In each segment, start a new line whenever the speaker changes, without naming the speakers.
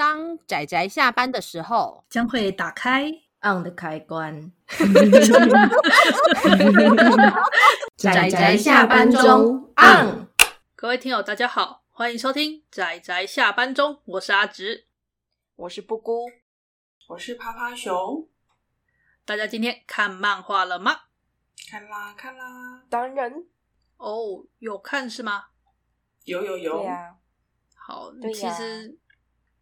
当仔仔下班的时候，
将会打开
on 的开关。
仔仔下班中 on。
各位听友，大家好，欢迎收听仔仔下班中，我是阿直，
我是布姑，
我是趴趴熊。
大家今天看漫画了吗？
看啦，看啦，
当然。
哦，有看是吗？
有有有。
对呀。
好，其实。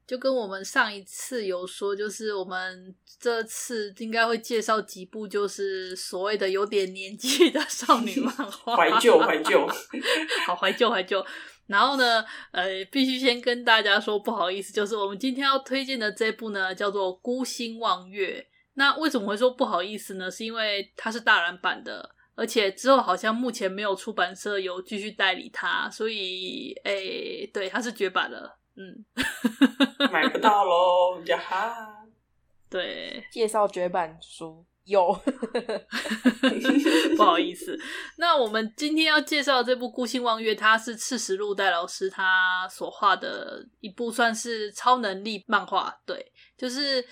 就跟我们上一次有说，就是我们这次应该会介绍几部，就是所谓的有点年纪的少女漫画，
怀 旧怀旧，
好怀旧 怀旧。然后呢，呃，必须先跟大家说不好意思，就是我们今天要推荐的这部呢，叫做《孤星望月》。那为什么会说不好意思呢？是因为它是大蓝版的，而且之后好像目前没有出版社有继续代理它，所以，诶，对，它是绝版了。嗯，
买不到喽呀哈！
对，
介绍绝版书有，
不好意思。那我们今天要介绍的这部《孤星望月》，它是赤石路代老师他所画的一部算是超能力漫画。对，就是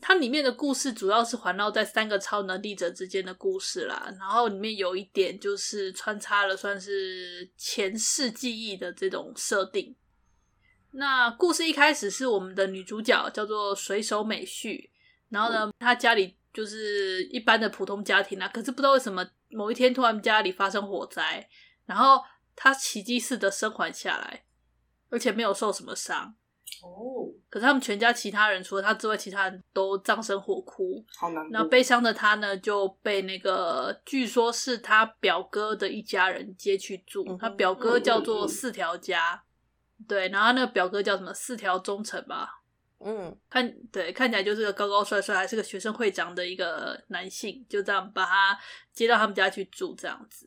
它里面的故事主要是环绕在三个超能力者之间的故事啦。然后里面有一点就是穿插了算是前世记忆的这种设定。那故事一开始是我们的女主角叫做水手美绪，然后呢，她家里就是一般的普通家庭啊，可是不知道为什么某一天突然家里发生火灾，然后她奇迹似的生还下来，而且没有受什么伤
哦。
可是他们全家其他人除了她之外，其他人都葬身火窟，
好难。
那悲伤的她呢，就被那个据说是他表哥的一家人接去住，他表哥叫做四条家。对，然后那个表哥叫什么四条忠臣吧，
嗯，
看对，看起来就是个高高帅帅，还是个学生会长的一个男性，就这样把他接到他们家去住这样子。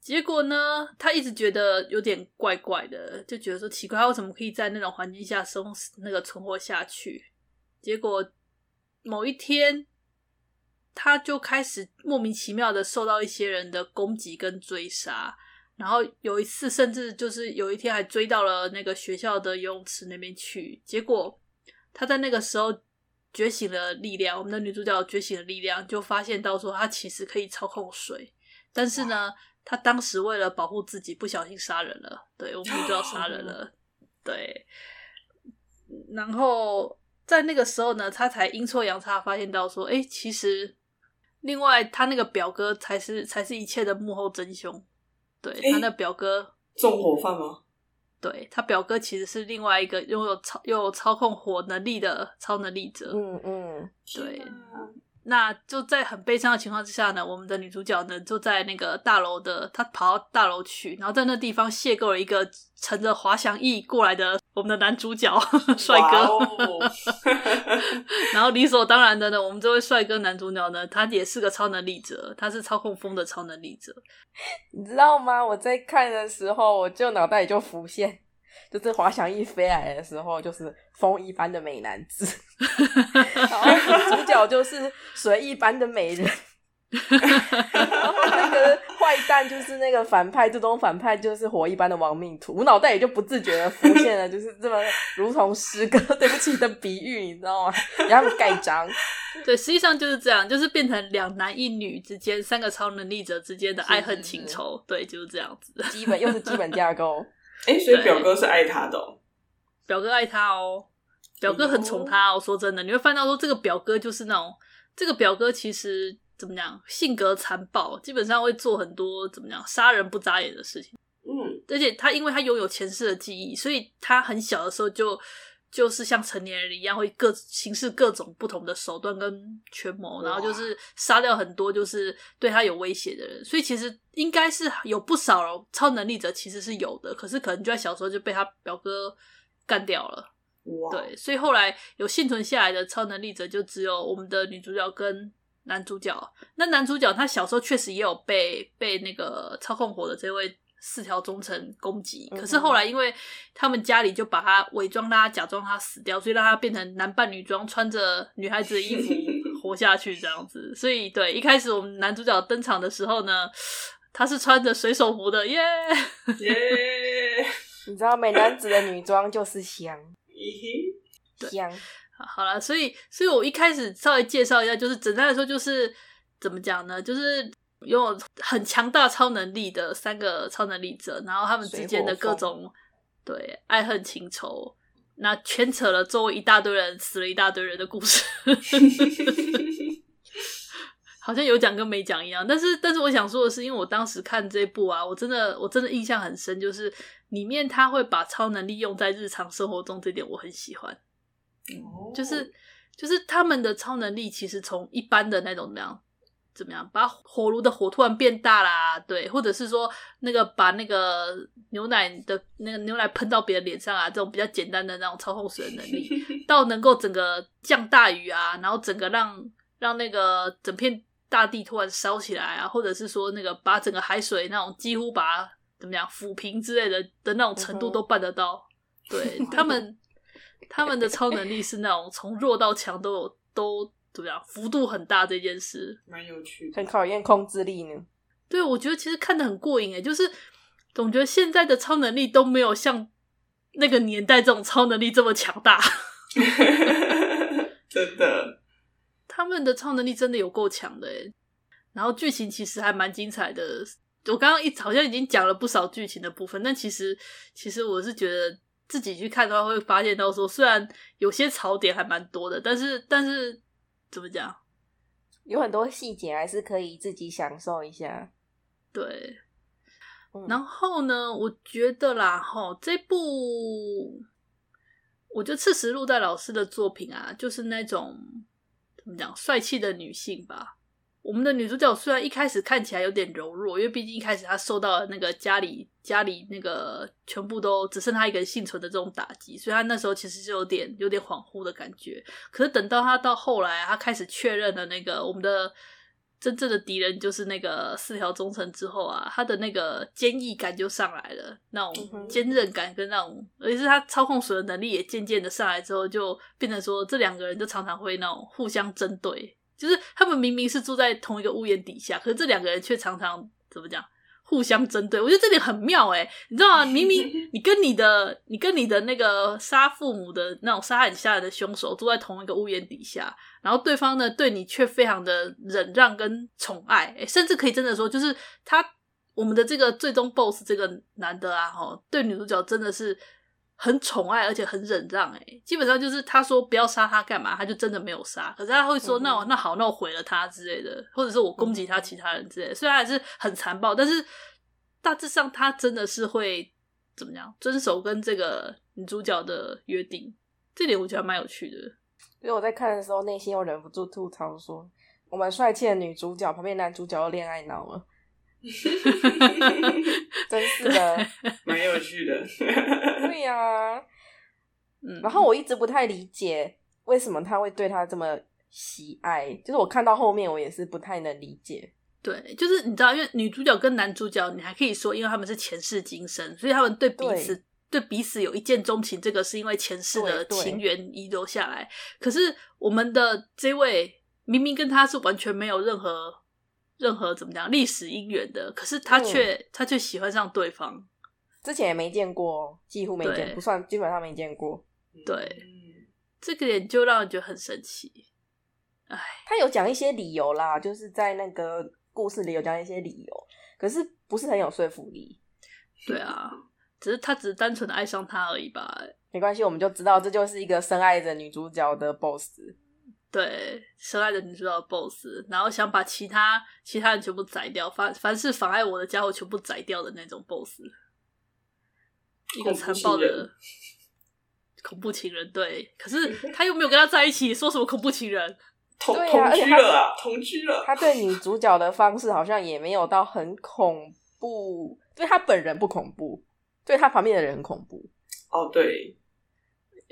结果呢，他一直觉得有点怪怪的，就觉得说奇怪，他为什么可以在那种环境下生那个存活下去？结果某一天，他就开始莫名其妙的受到一些人的攻击跟追杀。然后有一次，甚至就是有一天还追到了那个学校的游泳池那边去。结果他在那个时候觉醒了力量，我们的女主角觉醒了力量，就发现到说她其实可以操控水。但是呢，她当时为了保护自己，不小心杀人了。对，我们女主角杀人了。对。然后在那个时候呢，她才阴错阳差发现到说，哎，其实另外他那个表哥才是才是一切的幕后真凶。对，他那表哥
纵火犯吗？
对，他表哥其实是另外一个拥有操又有操控火能力的超能力者。
嗯嗯，
对。那就在很悲伤的情况之下呢，我们的女主角呢就在那个大楼的，她跑到大楼去，然后在那地方邂逅了一个乘着滑翔翼过来的我们的男主角 帅哥。然后理所当然的呢，我们这位帅哥男主角呢，他也是个超能力者，他是操控风的超能力者。
你知道吗？我在看的时候，我就脑袋里就浮现。就是滑翔翼飞来的时候，就是风一般的美男子，然后主角就是水一般的美人，然后那个坏蛋就是那个反派，这种反派就是火一般的亡命徒。我脑袋也就不自觉的浮现了，就是这么如同诗歌，对不起的比喻，你知道吗？然后盖章，
对，实际上就是这样，就是变成两男一女之间三个超能力者之间的爱恨情仇，是是是对，就是这样子，
基本又是基本架构。
哎，所以表哥是爱他的哦。
表哥爱他哦，表哥很宠他哦。说真的，你会发现到说这个表哥就是那种，这个表哥其实怎么讲，性格残暴，基本上会做很多怎么讲杀人不眨眼的事情。
嗯，
而且他因为他拥有前世的记忆，所以他很小的时候就。就是像成年人一样，会各行使各种不同的手段跟权谋，然后就是杀掉很多就是对他有威胁的人。所以其实应该是有不少超能力者其实是有的，可是可能就在小时候就被他表哥干掉了。
哇
对，所以后来有幸存下来的超能力者就只有我们的女主角跟男主角。那男主角他小时候确实也有被被那个操控火的这位。四条忠臣攻击，可是后来因为他们家里就把他伪装他，假装他死掉，所以让他变成男扮女装，穿着女孩子的衣服 活下去这样子。所以对，一开始我们男主角登场的时候呢，他是穿着水手服的，耶耶！
你知道美男子的女装就是香香。
好了，所以，所以我一开始稍微介绍一下，就是简单来说，就是怎么讲呢？就是拥有很强大超能力的三个超能力者，然后他们之间的各种对爱恨情仇，那牵扯了周围一大堆人死了一大堆人的故事，好像有讲跟没讲一样。但是，但是我想说的是，因为我当时看这部啊，我真的我真的印象很深，就是里面他会把超能力用在日常生活中，这点我很喜欢。嗯，就是就是他们的超能力，其实从一般的那种怎么样怎么样，把火炉的火突然变大啦，对，或者是说那个把那个牛奶的那个牛奶喷到别人脸上啊，这种比较简单的那种操控水的能力，到能够整个降大雨啊，然后整个让让那个整片大地突然烧起来啊，或者是说那个把整个海水那种几乎把怎么样抚平之类的的那种程度都办得到，对他们。他们的超能力是那种从弱到强都有都怎么样，幅度很大这件事，
蛮有趣的，
很考验控制力呢。
对，我觉得其实看的很过瘾诶，就是总觉得现在的超能力都没有像那个年代这种超能力这么强大。
真的，
他们的超能力真的有够强的诶，然后剧情其实还蛮精彩的。我刚刚一好像已经讲了不少剧情的部分，但其实其实我是觉得。自己去看的话，会发现到说，虽然有些槽点还蛮多的，但是但是怎么讲，
有很多细节还是可以自己享受一下。
对，
嗯、
然后呢，我觉得啦，哈，这部我觉得赤石露代老师的作品啊，就是那种怎么讲，帅气的女性吧。我们的女主角虽然一开始看起来有点柔弱，因为毕竟一开始她受到了那个家里家里那个全部都只剩她一个人幸存的这种打击，所以她那时候其实就有点有点恍惚的感觉。可是等到她到后来，她开始确认了那个我们的真正的敌人就是那个四条忠臣之后啊，她的那个坚毅感就上来了，那种坚韧感跟那种，而且是她操控水的能力也渐渐的上来之后，就变成说这两个人就常常会那种互相针对。就是他们明明是住在同一个屋檐底下，可是这两个人却常常怎么讲，互相针对。我觉得这点很妙诶，你知道吗？明明 你跟你的你跟你的那个杀父母的那种杀害你家人的凶手住在同一个屋檐底下，然后对方呢对你却非常的忍让跟宠爱，诶甚至可以真的说，就是他我们的这个最终 BOSS 这个男的啊，齁，对女主角真的是。很宠爱，而且很忍让，诶基本上就是他说不要杀他干嘛，他就真的没有杀。可是他会说，嗯、那我那好，那我毁了他之类的，或者是我攻击他其他人之类的。虽然还是很残暴，但是大致上他真的是会怎么样遵守跟这个女主角的约定，这点我觉得蛮有趣的。
所以我在看的时候，内心又忍不住吐槽说：我们帅气的女主角旁边男主角又恋爱脑了。真是的，
蛮有趣的。
对呀、啊，嗯，然后我一直不太理解为什么他会对他这么喜爱，就是我看到后面我也是不太能理解。
对，就是你知道，因为女主角跟男主角，你还可以说，因为他们是前世今生，所以他们对彼此对，对彼此有一见钟情，这个是因为前世的情缘遗留下来。可是我们的这位明明跟他是完全没有任何。任何怎么讲历史姻缘的，可是他却、嗯、他却喜欢上对方，
之前也没见过，几乎没见，不算基本上没见过。
对，嗯、这个点就让人觉得很神奇。哎，
他有讲一些理由啦，就是在那个故事里有讲一些理由，可是不是很有说服力。
对啊，只是他只是单纯的爱上他而已吧。
没关系，我们就知道这就是一个深爱着女主角的 boss。
对，深爱的女主角的 boss，然后想把其他其他人全部宰掉，凡凡是妨碍我的家伙全部宰掉的那种 boss，一个残暴的恐怖情人。对，可是 他又没有跟他在一起，说什么恐怖情人？
同同居了啊，同居了。
他对女主角的方式好像也没有到很恐怖，对他本人不恐怖，对他旁边的人很恐怖。
哦，对。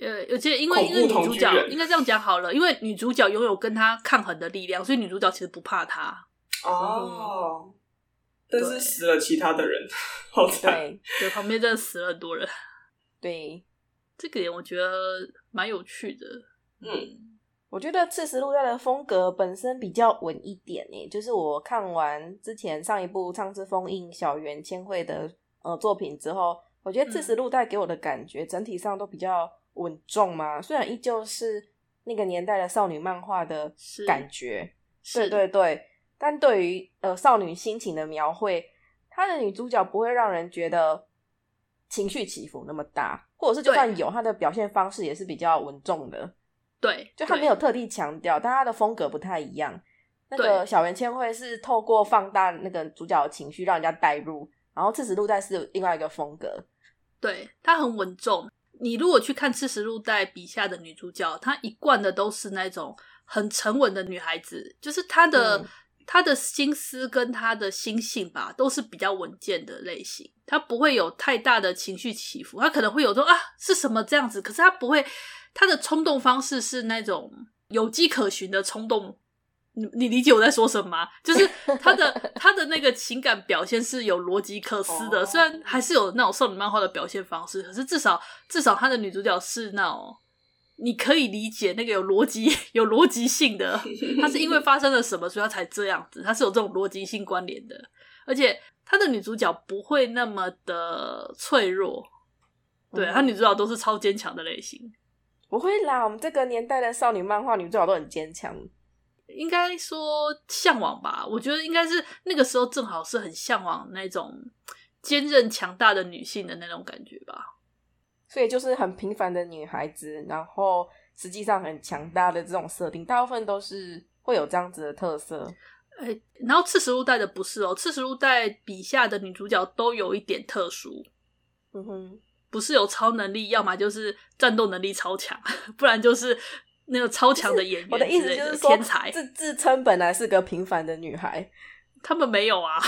呃，而且因为因为女主角应该这样讲好了，因为女主角拥有跟他抗衡的力量，所以女主角其实不怕他。
哦，嗯、但是死了其他的人，好惨。
对，
对，旁边真的死了很多人。
对，
这个点我觉得蛮有趣的。
嗯，
我觉得赤石路代的风格本身比较稳一点诶，就是我看完之前上一部上次封印小圆千惠的呃作品之后，我觉得赤石路带给我的感觉整体上都比较。稳重吗？虽然依旧是那个年代的少女漫画的感觉，对对对，但对于呃少女心情的描绘，她的女主角不会让人觉得情绪起伏那么大，或者是就算有，她的表现方式也是比较稳重的。
对，
就她没有特地强调，但她的风格不太一样。那个小圆千惠是透过放大那个主角的情绪，让人家带入，然后赤石露代是另外一个风格。
对，她很稳重。你如果去看赤石露代笔下的女主角，她一贯的都是那种很沉稳的女孩子，就是她的、嗯、她的心思跟她的心性吧，都是比较稳健的类型。她不会有太大的情绪起伏，她可能会有说啊是什么这样子，可是她不会，她的冲动方式是那种有迹可循的冲动。你你理解我在说什么吗？就是他的他的那个情感表现是有逻辑可思的，虽然还是有那种少女漫画的表现方式，可是至少至少他的女主角是那种你可以理解那个有逻辑有逻辑性的，他是因为发生了什么所以他才这样子，他是有这种逻辑性关联的，而且他的女主角不会那么的脆弱，对，他女主角都是超坚强的类型，
不会啦，我们这个年代的少女漫画女主角都很坚强。
应该说向往吧，我觉得应该是那个时候正好是很向往那种坚韧强大的女性的那种感觉吧。
所以就是很平凡的女孩子，然后实际上很强大的这种设定，大部分都是会有这样子的特色。
哎、欸，然后赤石露代的不是哦，赤石露代笔下的女主角都有一点特殊。
嗯哼，
不是有超能力，要么就是战斗能力超强，不然就是。那个超强的演员，
我的意思就是说，天才自自称本来是个平凡的女孩，
他们没有啊。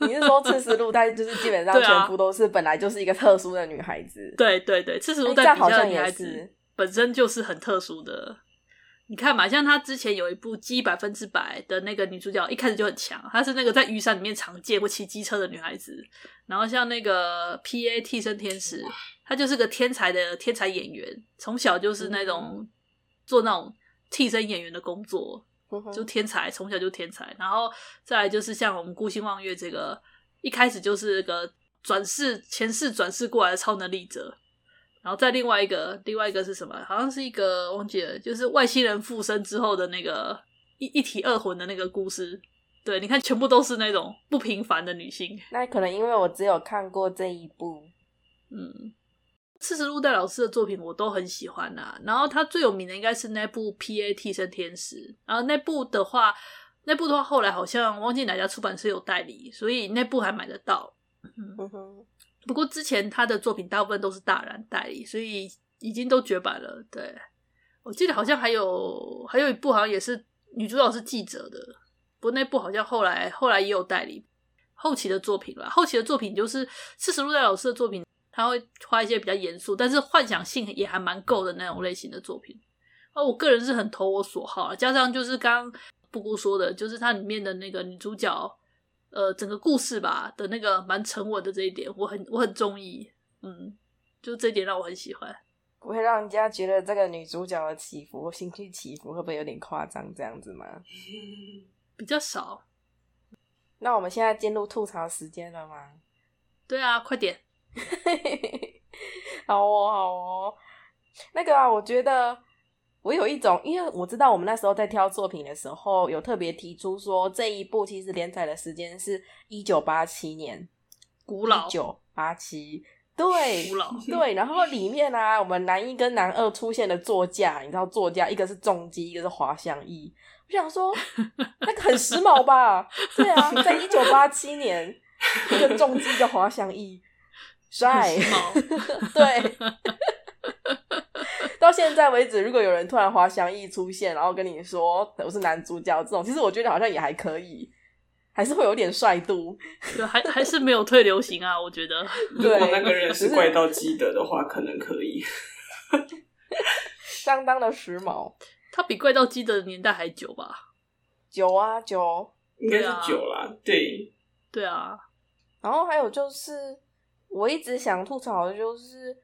你是说赤石露代 就是基本上全部都是本来就是一个特殊的女孩子？
对对对，赤石露代好像女孩子本身就是很特殊的。你看嘛，像她之前有一部《记忆百分之百》的那个女主角，一开始就很强，她是那个在雨伞里面常见或骑机车的女孩子。然后像那个 P.A. 替身天使，她就是个天才的天才演员，从小就是那种。嗯做那种替身演员的工作，就天才，从小就天才。然后再来就是像我们孤星望月这个，一开始就是个转世前世转世过来的超能力者。然后再另外一个，另外一个是什么？好像是一个忘记了，就是外星人附身之后的那个一一体二魂的那个故事。对，你看，全部都是那种不平凡的女性。
那可能因为我只有看过这一部，
嗯。赤石露代老师的作品我都很喜欢啊，然后他最有名的应该是那部《P.A. 替身天使》，然后那部的话，那部的话后来好像忘记哪家出版社有代理，所以那部还买得到。嗯，不过之前他的作品大部分都是大然代理，所以已经都绝版了。对，我记得好像还有还有一部好像也是女主角是记者的，不过那部好像后来后来也有代理后期的作品了。后期的作品就是四十路代老师的作品。他会画一些比较严肃，但是幻想性也还蛮够的那种类型的作品。啊我个人是很投我所好啊，加上就是刚刚布姑说的，就是它里面的那个女主角，呃，整个故事吧的那个蛮沉稳的这一点，我很我很中意。嗯，就这一点让我很喜欢。
不会让人家觉得这个女主角的起伏、心绪起伏会不会有点夸张这样子吗？
比较少。
那我们现在进入吐槽时间了吗？
对啊，快点。
好哦，好哦，那个啊，我觉得我有一种，因为我知道我们那时候在挑作品的时候，有特别提出说这一部其实连载的时间是一九八七年，
古老。
一九八七，对，
古老。
对，然后里面啊，我们男一跟男二出现的座驾，你知道座驾一个是重机，一个是滑翔翼，我想说 那个很时髦吧？对啊，在一九八七年，一个重机的滑翔翼。帅，对，到现在为止，如果有人突然滑翔翼出现，然后跟你说我是男主角，这种其实我觉得好像也还可以，还是会有点帅度，
对，还还是没有退流行啊，我觉得。
如果那个人是怪盗基德的话，可能可以，
相当的时髦。
他比怪盗基德的年代还久吧？
久啊，久，
应该是久啦，对，
对啊。
然后还有就是。我一直想吐槽的就是，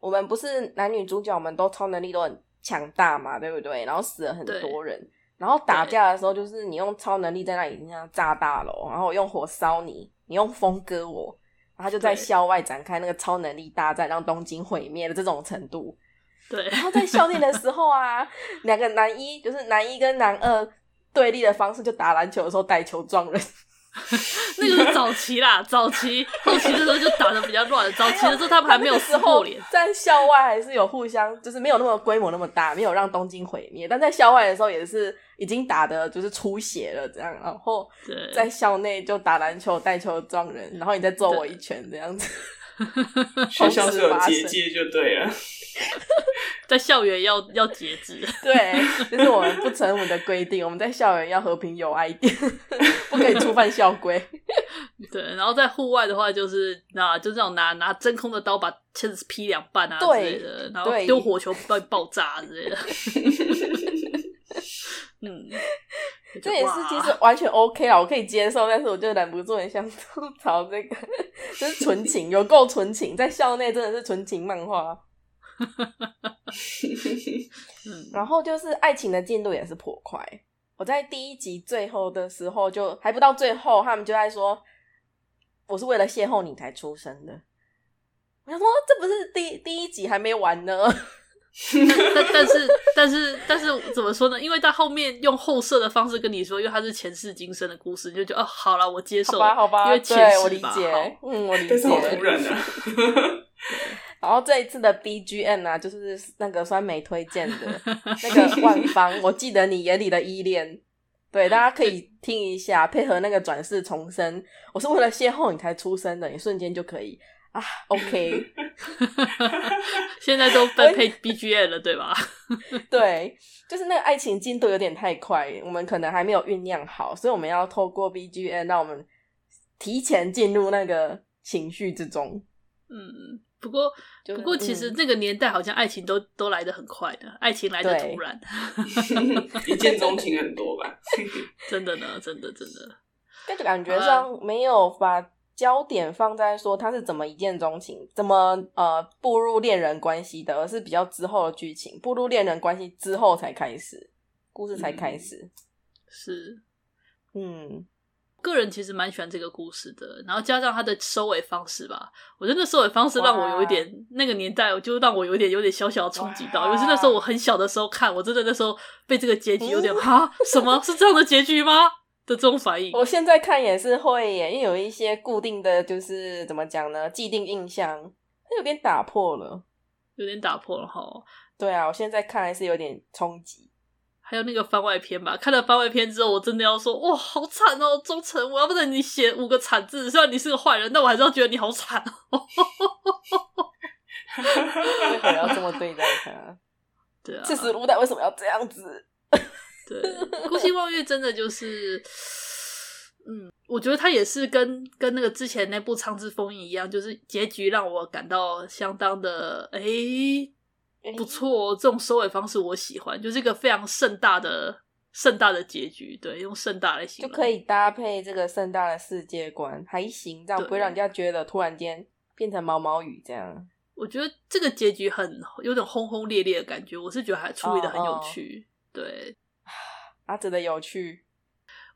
我们不是男女主角们都超能力都很强大嘛，对不对？然后死了很多人，然后打架的时候就是你用超能力在那里那样炸大楼，然后我用火烧你，你用风割我，然后就在校外展开那个超能力大战，让东京毁灭的这种程度。
对，
然后在校内的时候啊，两个男一就是男一跟男二对立的方式，就打篮球的时候带球撞人。
那个是早期啦，早期后期的时候就打的比较乱。早期的时候他们还没有撕破脸，
在校外还是有互相，就是没有那么规模那么大，没有让东京毁灭。但在校外的时候也是已经打的就是出血了这样，然后在校内就打篮球带球撞人，然后你再揍我一拳这样子。
学校是有结界就对了，
在校园要要节制，
对，这、就是我们不成文的规定。我们在校园要和平友爱一点，不可以触犯校规。
对，然后在户外的话，就是那就这种拿拿真空的刀把签子劈两半啊之类的，然后丢火球爆爆炸之类的。嗯，
这也是其实完全 OK 啊，我可以接受，但是我就忍不住很想吐槽这个，就是纯情，有够纯情，在校内真的是纯情漫画。嗯，然后就是爱情的进度也是颇快，我在第一集最后的时候就还不到最后，他们就在说我是为了邂逅你才出生的，我想说这不是第第一集还没完呢。
但但是但是但是怎么说呢？因为到后面用后设的方式跟你说，因为他是前世今生的故事，你就觉得哦，好了，我接受，
好吧，好吧，
因为前世
我理解，嗯，我理解。
好突然的。
然后这一次的 BGM 啊，就是那个酸梅推荐的 那个万芳，我记得你眼里的依恋，对，大家可以听一下，配合那个转世重生，我是为了邂逅你才出生的，你瞬间就可以。啊，OK，
现在都分配 BGM 了，对吧？
对，就是那个爱情进度有点太快，我们可能还没有酝酿好，所以我们要透过 BGM 让我们提前进入那个情绪之中。
嗯，不过、不过其实那个年代好像爱情都都来得很快的，爱情来得突然，
一见钟情很多吧？
真的呢，真的真的，
但就感觉上没有把。焦点放在说他是怎么一见钟情，怎么呃步入恋人关系的，而是比较之后的剧情，步入恋人关系之后才开始，故事才开始。
嗯、是，
嗯，
个人其实蛮喜欢这个故事的，然后加上他的收尾方式吧，我觉得那收尾方式让我有一点那个年代，我就让我有一点有点小小的冲击到，尤其是那时候我很小的时候看，我真的那时候被这个结局有点哈、嗯，什么 是这样的结局吗？的这种反应，
我现在看也是会耶，因为有一些固定的就是怎么讲呢？既定印象，它有点打破了，
有点打破了哈。
对啊，我现在看还是有点冲击。
还有那个番外篇吧，看了番外篇之后，我真的要说，哇，好惨哦，忠诚！我要不然你写五个惨字，虽然你是个坏人，但我还是要觉得你好惨哦。
为何要这么对待他？
对啊，
赤石露代为什么要这样子？
对，孤星望月真的就是，嗯，我觉得他也是跟跟那个之前那部苍之风影一样，就是结局让我感到相当的，哎，不错，这种收尾方式我喜欢，就是一个非常盛大的盛大的结局，对，用盛大来形容，
就可以搭配这个盛大的世界观，还行，这样不会让人家觉得突然间变成毛毛雨这样。
我觉得这个结局很有点轰轰烈烈的感觉，我是觉得还处理的很有趣，对。
阿哲的有趣，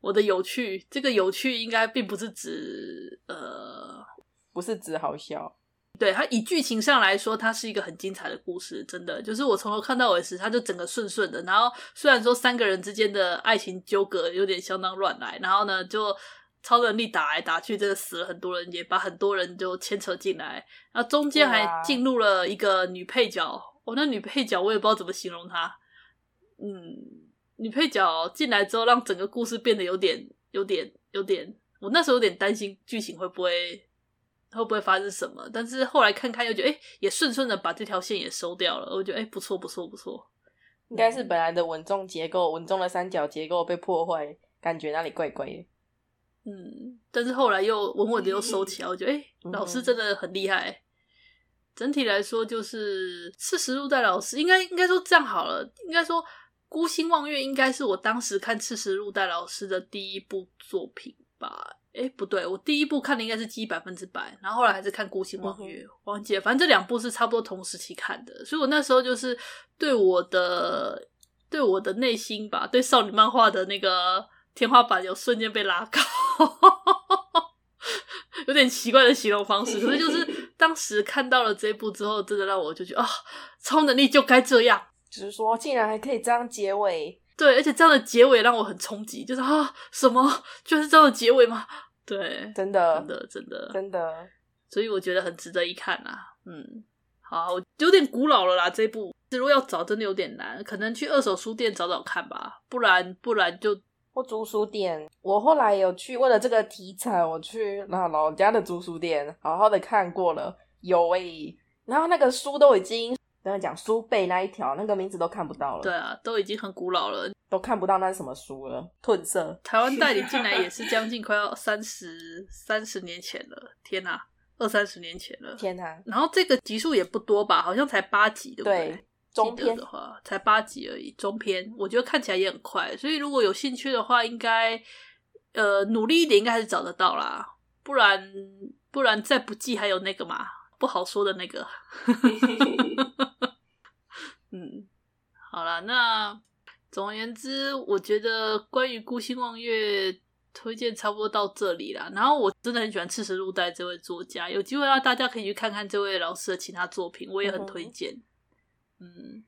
我的有趣，这个有趣应该并不是指呃，
不是指好笑。
对，它以剧情上来说，它是一个很精彩的故事，真的就是我从头看到尾时，它就整个顺顺的。然后虽然说三个人之间的爱情纠葛有点相当乱来，然后呢就超能力打来打去，真的死了很多人，也把很多人就牵扯进来。然后中间还进入了一个女配角，哦、那女配角我也不知道怎么形容她，嗯。女配角进来之后，让整个故事变得有点、有点、有点。我那时候有点担心剧情会不会会不会发生什么，但是后来看看又觉得，哎、欸，也顺顺的把这条线也收掉了。我觉得，哎、欸，不错，不错，不错。
应该是本来的稳重结构、稳重的三角结构被破坏，感觉那里怪怪的。
嗯，但是后来又稳稳的又收起来，我觉得，哎、欸，老师真的很厉害。整体来说，就是赤石路代老师，应该应该说这样好了，应该说。孤星望月应该是我当时看赤石路代老师的第一部作品吧？诶，不对，我第一部看的应该是《记忆百分之百》，然后后来还是看孤星望月，忘记了。反正这两部是差不多同时期看的，所以我那时候就是对我的对我的内心吧，对少女漫画的那个天花板有瞬间被拉高，有点奇怪的形容方式，可是就是 当时看到了这一部之后，真的让我就觉得啊，超能力就该这样。
只是说，竟然还可以这样结尾，
对，而且这样的结尾让我很冲击，就是啊，什么就是这样的结尾吗？对，
真的，
真的，真的，
真的，
所以我觉得很值得一看啊。嗯，好，我有点古老了啦，这一部如果要找，真的有点难，可能去二手书店找找看吧，不然不然就
或租书店。我后来有去为了这个题材，我去那老家的租书店，好好的看过了，有诶、欸，然后那个书都已经，刚才讲书背那一条，那个名字都看不到了。
对啊，都已经很古老了，
都看不到那是什么书了，褪色。
台湾代理进来也是将近快要三十三十年前了，天哪！二三十年前了，
天啊！
然后这个集数也不多吧，好像才八集，对不对？
对，中篇
的话才八集而已，中篇我觉得看起来也很快，所以如果有兴趣的话，应该呃努力一点，应该还是找得到啦。不然不然再不济还有那个嘛，不好说的那个。嗯，好啦，那总而言之，我觉得关于孤星望月。推荐差不多到这里啦，然后我真的很喜欢赤石露代这位作家，有机会让大家可以去看看这位老师的其他作品，我也很推荐。嗯，嗯，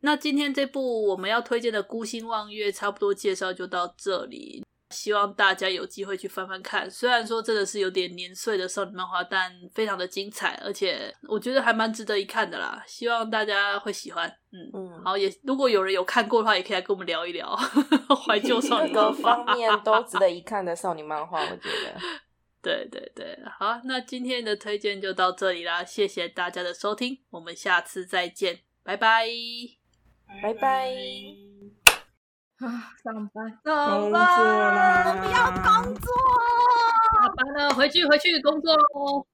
那今天这部我们要推荐的《孤星望月》差不多介绍就到这里。希望大家有机会去翻翻看，虽然说真的是有点年岁的少女漫画，但非常的精彩，而且我觉得还蛮值得一看的啦。希望大家会喜欢。嗯嗯，好，也如果有人有看过的话，也可以来跟我们聊一聊 怀旧少女漫画，
各方面都值得一看的少女漫画，我觉得。
对对对，好，那今天的推荐就到这里啦，谢谢大家的收听，我们下次再见，拜拜，
拜拜。
啊，上班，
上
班，我们要工作。
下班了，回去回去工作喽。